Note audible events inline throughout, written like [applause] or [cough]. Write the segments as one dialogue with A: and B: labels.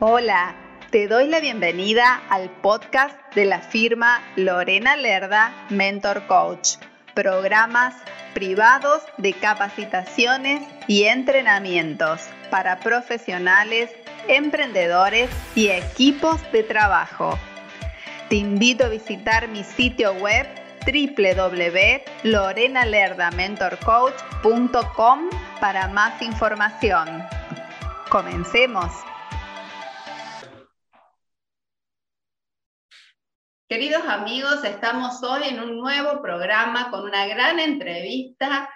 A: Hola, te doy la bienvenida al podcast de la firma Lorena Lerda Mentor Coach, programas privados de capacitaciones y entrenamientos para profesionales, emprendedores y equipos de trabajo. Te invito a visitar mi sitio web www.lorenalerdamentorcoach.com para más información. Comencemos. Queridos amigos, estamos hoy en un nuevo programa con una gran entrevista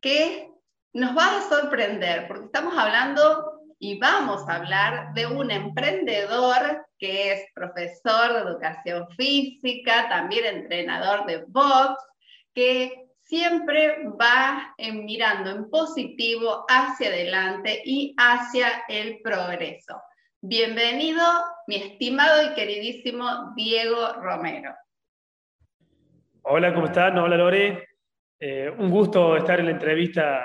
A: que nos va a sorprender porque estamos hablando y vamos a hablar de un emprendedor que es profesor de educación física, también entrenador de box, que siempre va mirando en positivo hacia adelante y hacia el progreso. Bienvenido, mi estimado y queridísimo Diego Romero.
B: Hola, ¿cómo estás? Hola, Lore. Eh, un gusto estar en la entrevista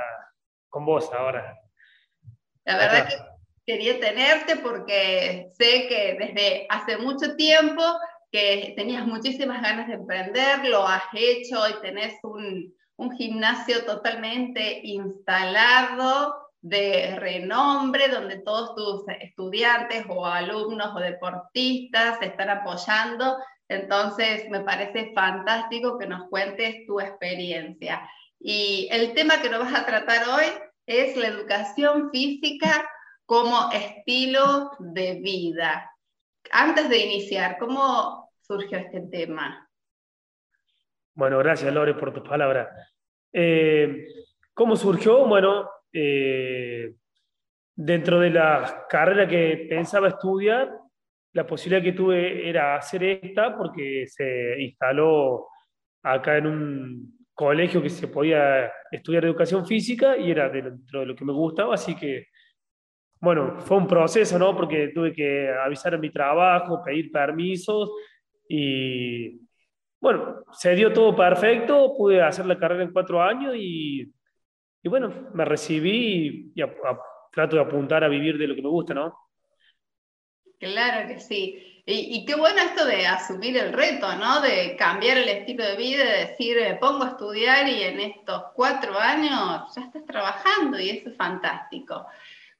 B: con vos ahora.
A: La verdad que quería tenerte porque sé que desde hace mucho tiempo que tenías muchísimas ganas de emprender, lo has hecho y tenés un, un gimnasio totalmente instalado de renombre, donde todos tus estudiantes o alumnos o deportistas se están apoyando. Entonces, me parece fantástico que nos cuentes tu experiencia. Y el tema que nos vas a tratar hoy es la educación física como estilo de vida. Antes de iniciar, ¿cómo surgió este tema?
B: Bueno, gracias Lore por tus palabras. Eh, ¿Cómo surgió? Bueno, eh, dentro de la carrera que pensaba estudiar, la posibilidad que tuve era hacer esta porque se instaló acá en un colegio que se podía estudiar educación física y era dentro de lo que me gustaba, así que, bueno, fue un proceso, ¿no? Porque tuve que avisar en mi trabajo, pedir permisos y, bueno, se dio todo perfecto, pude hacer la carrera en cuatro años y y bueno, me recibí y, trato de apuntar a vivir de lo que me gusta, ¿no?
A: Claro que sí. Y, qué bueno esto de asumir el reto, ¿no? De cambiar el estilo de vida, de decir, me pongo a estudiar y en estos cuatro años ya estás trabajando y eso es fantástico.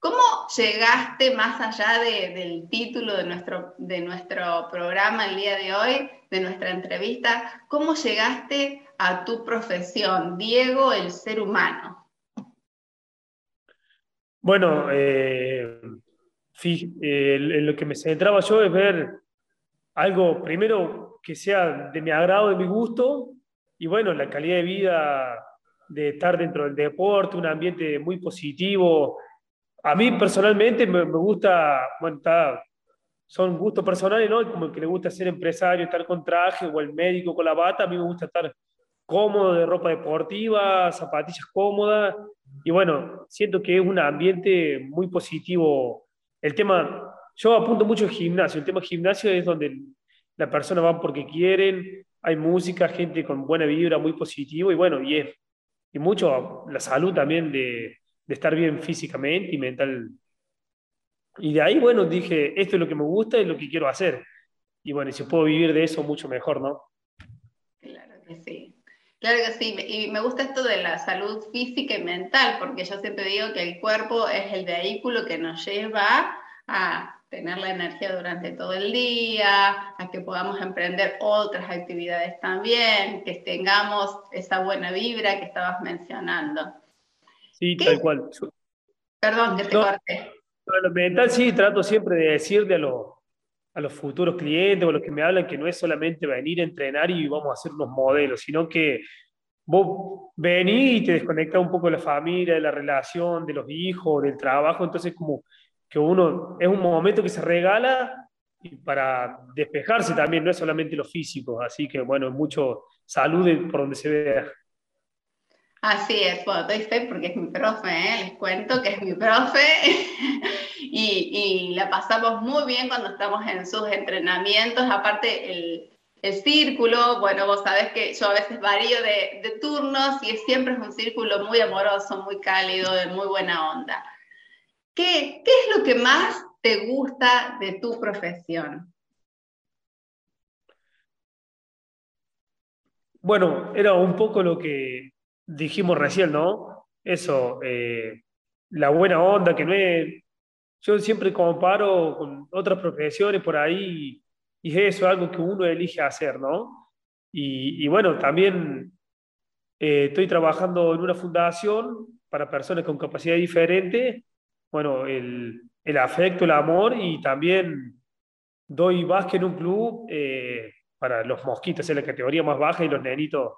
A: ¿Cómo llegaste más allá del título de nuestro, de nuestro programa el día de hoy, de nuestra entrevista? ¿Cómo llegaste a tu profesión, Diego, el ser humano?
B: Bueno, eh, eh lo que me centraba yo es ver algo, primero, que sea de mi agrado, de mi gusto, y bueno, la calidad de vida de estar dentro del deporte, un ambiente muy positivo. A mí personalmente me, gusta, bueno, son gustos personales, ¿no? Como que le gusta ser empresario, estar con traje o el médico con la bata, a mí me gusta estar cómodo de ropa deportiva, zapatillas cómodas y bueno, siento que es un ambiente muy positivo. El tema, yo apunto mucho al gimnasio, el tema gimnasio es donde la persona va porque quieren, hay música, gente con buena vibra, muy positivo, y bueno, y es y mucho la salud también de, estar bien físicamente y mental. Y de ahí, bueno, dije, esto es lo que me gusta y lo que quiero hacer. Y bueno, si puedo vivir de eso, mucho mejor, ¿no?
A: Claro que sí. Claro que sí, y me gusta esto de la salud física y mental, porque yo siempre digo que el cuerpo es el vehículo que nos lleva a tener la energía durante todo el día, a que podamos emprender otras actividades también, que tengamos esa buena vibra que estabas mencionando.
B: Sí, tal cual.
A: Perdón, que te corte.
B: lo mental sí, trato siempre de decirle a los a los futuros clientes o a los que me hablan que no es solamente venir a entrenar y vamos a hacer unos modelos, sino que vos venís y te desconectas un poco de la familia, de la relación, de los hijos, del trabajo, entonces como que uno es un momento que se regala y para despejarse también, no es solamente lo físico, así que bueno, mucho salud por donde se vea.
A: Así es, bueno, doy fe porque es mi profe, ¿eh? les cuento que es mi profe [laughs] y, la pasamos muy bien cuando estamos en sus entrenamientos, aparte el, círculo, bueno, vos sabés que yo a veces varío de, turnos y siempre es un círculo muy amoroso, muy cálido, de muy buena onda. ¿Qué, ¿Qué es lo que más te gusta de tu profesión?
B: Bueno, era un poco lo que dijimos recién, ¿no? Eso, eh, la buena onda, que no es... Yo siempre comparo con otras profesiones por ahí y es eso, algo que uno elige hacer, ¿no? Y, bueno, también eh, estoy trabajando en una fundación para personas con capacidad diferente, bueno, el, el afecto, el amor y también doy básquet en un club eh, para los mosquitos, es la categoría más baja y los nenitos,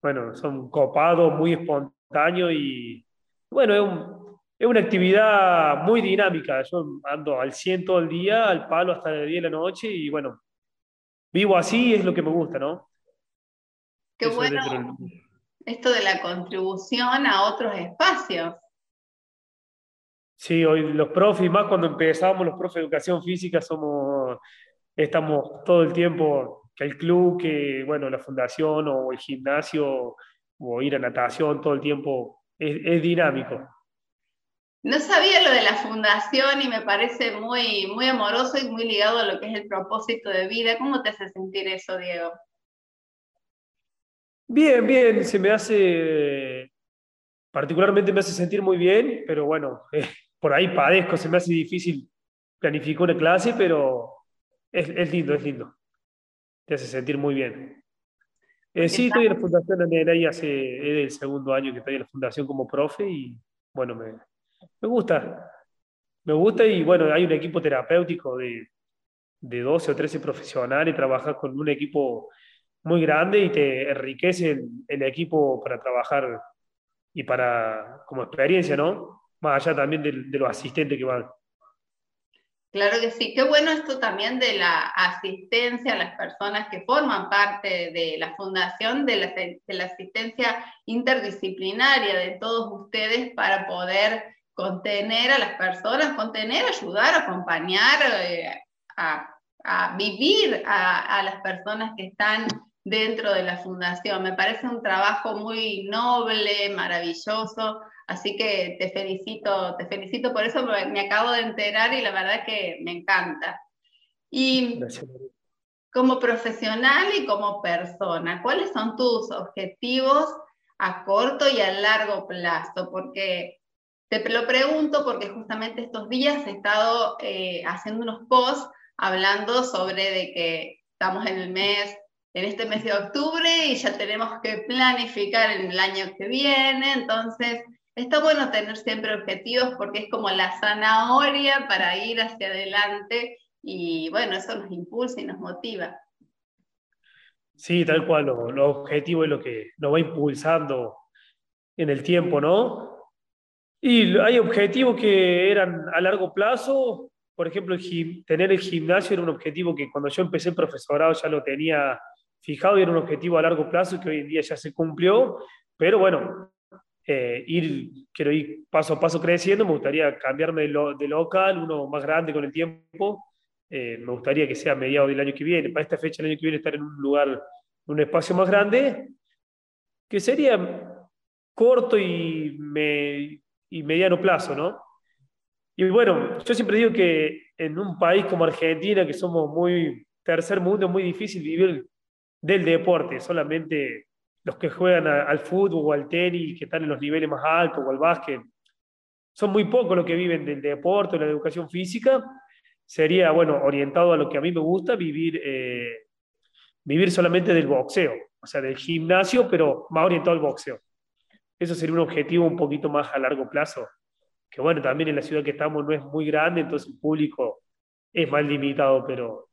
B: bueno, son copados, muy espontáneos y bueno, es, es una actividad muy dinámica. Yo ando al 100 todo el día, al palo hasta el día de la noche y bueno, vivo así, es lo que me gusta, ¿no?
A: Qué bueno esto de la contribución a otros espacios.
B: Sí, hoy los profes, más cuando empezamos los profes de educación física, somos, estamos todo el tiempo que el club, que bueno, la fundación o el gimnasio o ir a natación todo el tiempo es, dinámico.
A: No sabía lo de la fundación y me parece muy, muy amoroso y muy ligado a lo que es el propósito de vida. ¿Cómo te hace sentir eso, Diego?
B: Bien, bien, se me hace, particularmente me hace sentir muy bien, pero bueno, eh, por ahí padezco, se me hace difícil planificar una clase, pero es, es lindo, es lindo te hace sentir muy bien. Eh, sí, estoy en la Fundación ahí hace es el segundo año que estoy en la Fundación como profe y bueno, me, me gusta. Me gusta y bueno, hay un equipo terapéutico de, de 12 o 13 profesionales, trabajas con un equipo muy grande y te enriquece el, el, equipo para trabajar y para como experiencia, ¿no? Más allá también de, de los asistentes que van.
A: Claro que sí, qué bueno esto también de la asistencia a las personas que forman parte de la fundación, de la, asistencia interdisciplinaria de todos ustedes para poder contener a las personas, contener, ayudar, acompañar, eh, a, vivir a, a las personas que están dentro de la fundación. Me parece un trabajo muy noble, maravilloso, así que te felicito, te felicito por eso, me acabo de enterar y la verdad que me encanta. Y como profesional y como persona, ¿cuáles son tus objetivos a corto y a largo plazo? Porque te lo pregunto porque justamente estos días he estado eh, haciendo unos posts hablando sobre de que estamos en el mes en este mes de octubre y ya tenemos que planificar el año que viene, entonces está bueno tener siempre objetivos porque es como la zanahoria para ir hacia adelante y bueno, eso nos impulsa y nos motiva.
B: Sí, tal cual, lo, objetivo es lo que nos va impulsando en el tiempo, ¿no? Y hay objetivos que eran a largo plazo, por ejemplo, tener el gimnasio era un objetivo que cuando yo empecé el profesorado ya lo tenía fijado y era un objetivo a largo plazo que hoy en día ya se cumplió, pero bueno, eh, ir, quiero ir paso a paso creciendo, me gustaría cambiarme de, local, uno más grande con el tiempo, eh, me gustaría que sea a mediados del año que viene, para esta fecha del año que viene estar en un lugar, un espacio más grande, que sería corto y, y mediano plazo, ¿no? Y bueno, yo siempre digo que en un país como Argentina, que somos muy tercer mundo, es muy difícil vivir del deporte, solamente los que juegan al fútbol o al tenis, que están en los niveles más altos o al básquet, son muy pocos los que viven del deporte o la educación física. Sería, bueno, orientado a lo que a mí me gusta, vivir, eh, vivir solamente del boxeo, o sea, del gimnasio, pero más orientado al boxeo. Eso sería un objetivo un poquito más a largo plazo. Que bueno, también en la ciudad que estamos no es muy grande, entonces el público es más limitado, pero,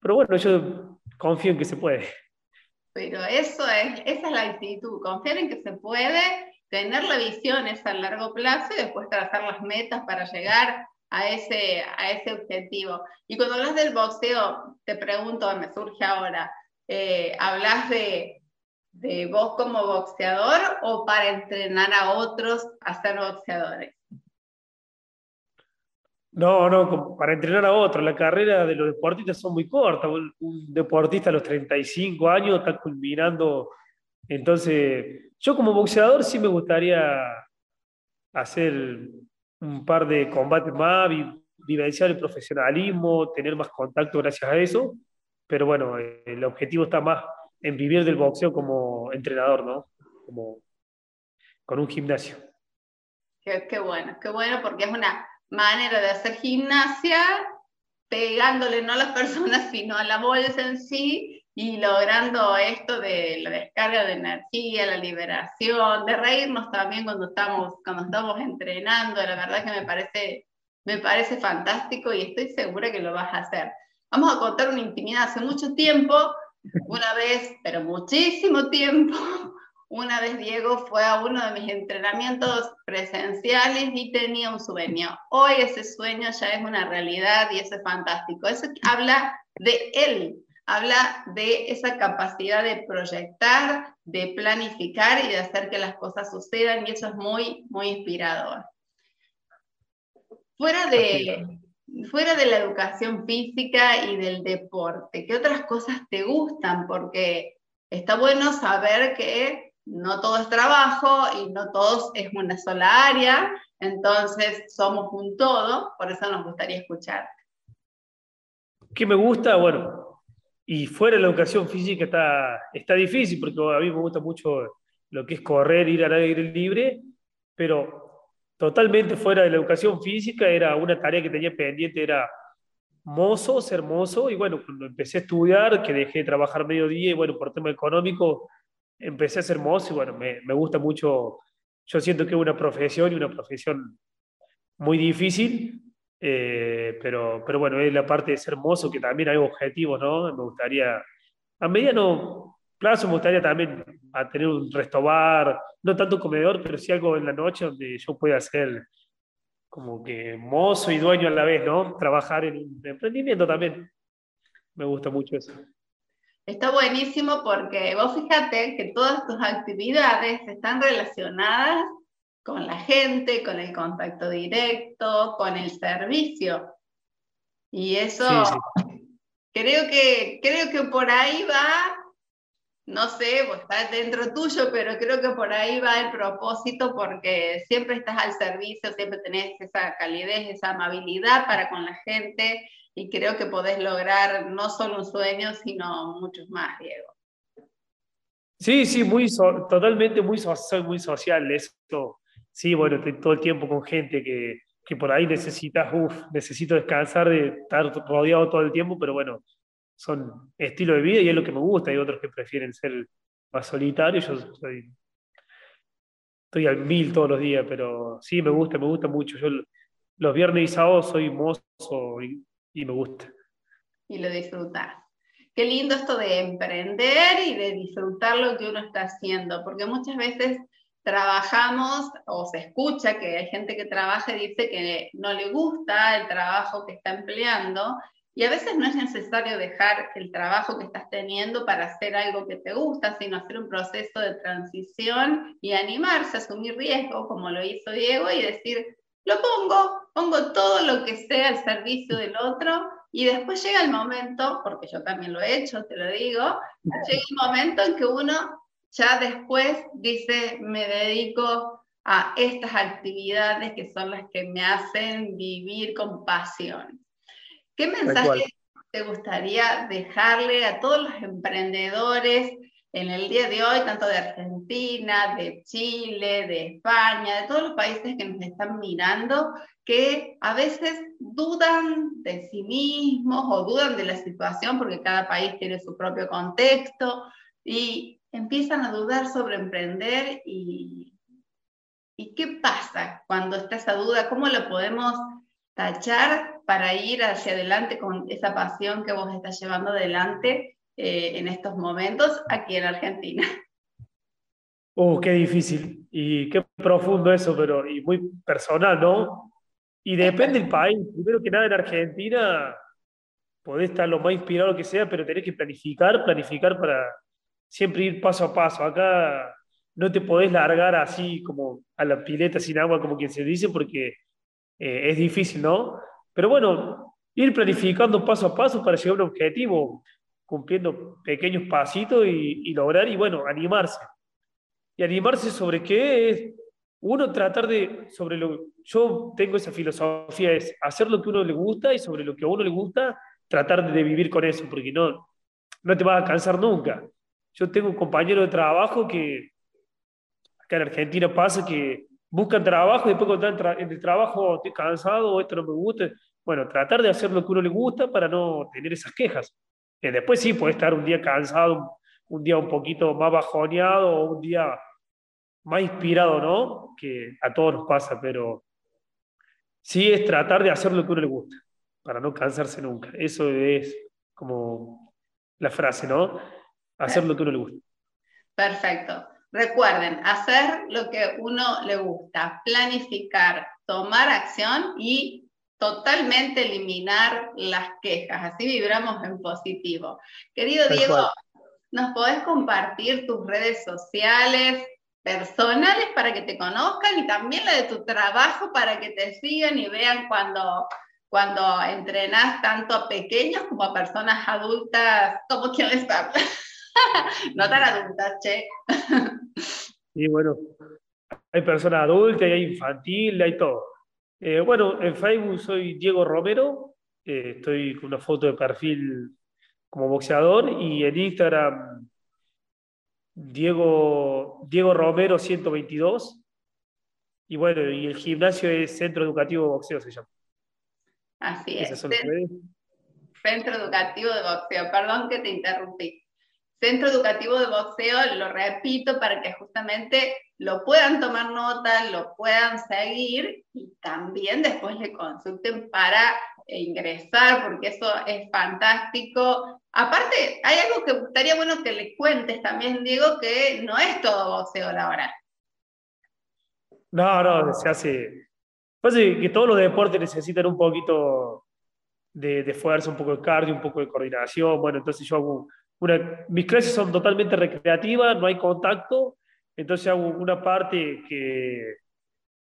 B: pero bueno, yo confío en que se puede.
A: Pero eso es, esa es la actitud, confiar en que se puede, tener la visión esa a largo plazo y después trazar las metas para llegar a ese, a ese objetivo. Y cuando hablas del boxeo, te pregunto, me surge ahora, eh, ¿hablas de, de vos como boxeador o para entrenar a otros a ser boxeadores?
B: No, no, para entrenar a otro. La carrera de los deportistas son muy cortas. Un deportista a los 35 años está culminando. Entonces, yo como boxeador sí me gustaría hacer un par de combates más, vivenciar el profesionalismo, tener más contacto gracias a eso, pero bueno, el objetivo está más en vivir del boxeo como entrenador, ¿no? Como con un gimnasio.
A: Qué, qué bueno, qué bueno porque es una manera de hacer gimnasia pegándole no a las personas, [laughs] sino a la bolsa en sí y logrando esto de la descarga de energía, la liberación, de reírnos también cuando estamos, cuando estamos entrenando, la verdad que me parece, me parece fantástico y estoy segura que lo vas a hacer. Vamos a contar una intimidad hace mucho tiempo, una vez, pero muchísimo tiempo, [laughs] una vez Diego fue a uno de mis entrenamientos presenciales y tenía un sueño. Hoy ese sueño ya es una realidad y eso es fantástico. Eso habla de él, habla de esa capacidad de proyectar, de planificar y de hacer que las cosas sucedan y eso es muy, muy inspirador. Fuera de, fuera de la educación física y del deporte, ¿qué otras cosas te gustan? Porque está bueno saber que no todo es trabajo y no todos es una sola área, entonces somos un todo, por eso nos gustaría escuchar.
B: ¿Qué me gusta? Bueno, y fuera de la educación física está, está difícil, porque a mí me gusta mucho lo que es correr, ir al aire libre, pero totalmente fuera de la educación física era una tarea que tenía pendiente, era mozo, ser mozo, y bueno, cuando empecé a estudiar, que dejé de trabajar mediodía, y bueno, por tema económico, empecé a ser mozo y bueno, me, me, gusta mucho, yo siento que es una profesión y una profesión muy difícil, eh, pero, pero bueno, es la parte de ser mozo que también hay objetivos, ¿no? Me gustaría, a mediano plazo me gustaría también a tener un restobar, no tanto comedor, pero sí algo en la noche donde yo pueda ser como que mozo y dueño a la vez, ¿no? Trabajar en un emprendimiento también. Me gusta mucho eso.
A: Está buenísimo porque vos fíjate que todas tus actividades están relacionadas con la gente, con el contacto directo, con el servicio. Y eso Creo, que, creo que por ahí va, no sé, vos estás dentro tuyo, pero creo que por ahí va el propósito porque siempre estás al servicio, siempre tenés esa calidez, esa amabilidad para con la gente y creo que podés lograr no solo un sueño, sino muchos más, Diego.
B: Sí, sí, muy totalmente muy, soy muy social. Esto, sí, bueno, estoy todo el tiempo con gente que, que por ahí necesitas, uff, necesito descansar de estar rodeado todo el tiempo, pero bueno, son estilo de vida y es lo que me gusta. Hay otros que prefieren ser más solitarios. Yo soy, estoy al mil todos los días, pero sí, me gusta, me gusta mucho. Yo los viernes y sábados soy mozo y y me gusta.
A: Y lo disfrutas. Qué lindo esto de emprender y de disfrutar lo que uno está haciendo, porque muchas veces trabajamos o se escucha que hay gente que trabaja y dice que no le gusta el trabajo que está empleando y a veces no es necesario dejar el trabajo que estás teniendo para hacer algo que te gusta, sino hacer un proceso de transición y animarse asumir riesgo, como lo hizo Diego, y decir, lo pongo, pongo todo lo que sea al servicio del otro y después llega el momento, porque yo también lo he hecho, te lo digo, llega el momento en que uno ya después dice, me dedico a estas actividades que son las que me hacen vivir con pasión. ¿Qué mensaje te gustaría dejarle a todos los emprendedores en el día de hoy, tanto de Argentina, de Chile, de España, de todos los países que nos están mirando, que a veces dudan de sí mismos o dudan de la situación porque cada país tiene su propio contexto y empiezan a dudar sobre emprender y, qué pasa cuando está esa duda, cómo lo podemos tachar para ir hacia adelante con esa pasión que vos estás llevando adelante eh, en estos momentos aquí en Argentina.
B: Oh, qué difícil y qué profundo eso, pero y muy personal, ¿no? Y depende del país. Primero que nada, en Argentina podés estar lo más inspirado que sea, pero tenés que planificar, planificar para siempre ir paso a paso. Acá no te podés largar así como a la pileta sin agua, como quien se dice, porque eh, es difícil, ¿no? Pero bueno, ir planificando paso a paso para llegar a un objetivo cumpliendo pequeños pasitos y, lograr, y bueno, animarse. Y animarse sobre qué es uno tratar de, sobre lo, yo tengo esa filosofía, es hacer lo que uno le gusta y sobre lo que a uno le gusta, tratar de vivir con eso, porque no, no te vas a cansar nunca. Yo tengo un compañero de trabajo que acá en Argentina pasa que buscan trabajo y después cuando están en el trabajo estoy cansado esto no me gusta. Bueno, tratar de hacer lo que uno le gusta para no tener esas quejas. Que después sí puede estar un día cansado, un día un poquito más bajoneado o un día más inspirado, ¿no? Que a todos nos pasa, pero sí es tratar de hacer lo que uno le gusta, para no cansarse nunca. Eso es como la frase, ¿no? Hacer lo que uno le gusta.
A: Perfecto. Recuerden, hacer lo que uno le gusta, planificar, tomar acción y totalmente eliminar las quejas. Así vibramos en positivo. Querido Diego, ¿nos podés compartir tus redes sociales, personales para que te conozcan y también la de tu trabajo para que te sigan y vean cuando, cuando entrenas tanto a pequeños como a personas adultas, como quienes habla. [laughs] no tan adultas, che.
B: y bueno, hay personas adultas, hay infantil, hay todo. Eh, bueno, en Facebook soy Diego Romero, eh, estoy con una foto de perfil como boxeador y en Instagram Diego, Diego Romero 122. Y bueno, y el gimnasio es Centro Educativo de Boxeo, se llama.
A: Así es. Centro Educativo de Boxeo, perdón que te interrumpí. Centro Educativo de Boxeo, lo repito para que justamente lo puedan tomar nota, lo puedan seguir y también después le consulten para ingresar, porque eso es fantástico. Aparte, hay algo que estaría bueno que le cuentes también, Diego, que no es todo boxeo la hora.
B: No, no, se hace. Pasa que todos los deportes necesitan un poquito de, de fuerza, un poco de cardio, un poco de coordinación. Bueno, entonces yo hago una. Mis clases son totalmente recreativas, no hay contacto, entonces hago una parte que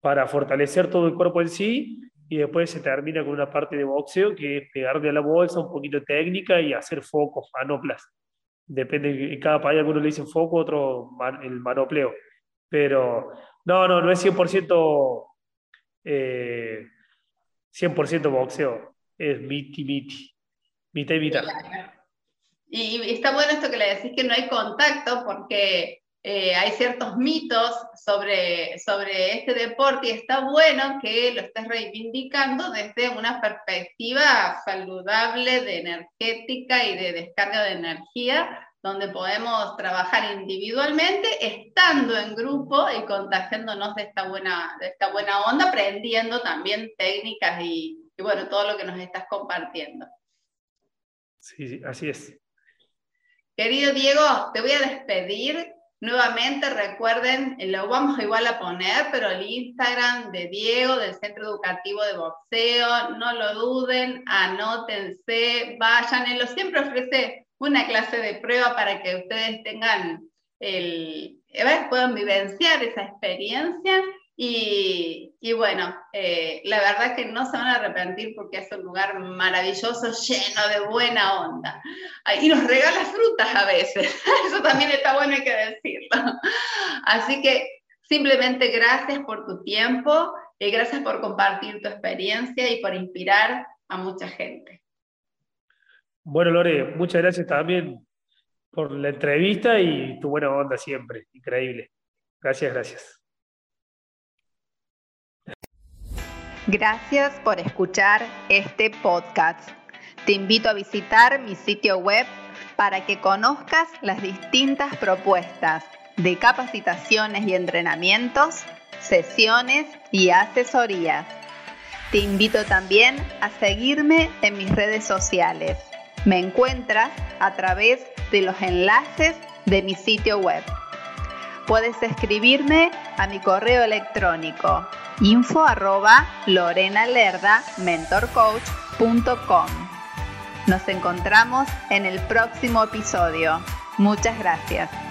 B: para fortalecer todo el cuerpo en sí y después se termina con una parte de boxeo que es pegarle a la bolsa, un poquito de técnica y hacer focos, manoplas. Depende, en cada país algunos le dicen foco, otro el manopleo. Pero no, no, no es 100%, eh, 100 boxeo, es miti, miti, mitad y mitad.
A: Y está bueno esto que le decís que no hay contacto porque eh, hay ciertos mitos sobre, sobre este deporte y está bueno que lo estés reivindicando desde una perspectiva saludable de energética y de descarga de energía, donde podemos trabajar individualmente, estando en grupo y contagiándonos de esta buena, de esta buena onda, aprendiendo también técnicas y, y bueno, todo lo que nos estás compartiendo.
B: Sí, así es.
A: Querido Diego, te voy a despedir. Nuevamente recuerden, lo vamos igual a poner, pero el Instagram de Diego, del Centro Educativo de Boxeo, no lo duden, anótense, vayan, siempre ofrece una clase de prueba para que ustedes tengan el, puedan vivenciar esa experiencia y, bueno, eh, la verdad que no se van a arrepentir porque es un lugar maravilloso, lleno de buena onda. Y nos regala frutas a veces, [laughs] eso también está bueno, hay que decirlo. Así que simplemente gracias por tu tiempo y gracias por compartir tu experiencia y por inspirar a mucha gente.
B: Bueno, Lore, muchas gracias también por la entrevista y tu buena onda siempre, increíble. Gracias, gracias.
C: Gracias por escuchar este podcast. Te invito a visitar mi sitio web para que conozcas las distintas propuestas de capacitaciones y entrenamientos, sesiones y asesorías. Te invito también a seguirme en mis redes sociales. Me encuentras a través de los enlaces de mi sitio web. Puedes escribirme a mi correo electrónico info arroba mentorcoach.com. Nos encontramos en el próximo episodio. Muchas gracias.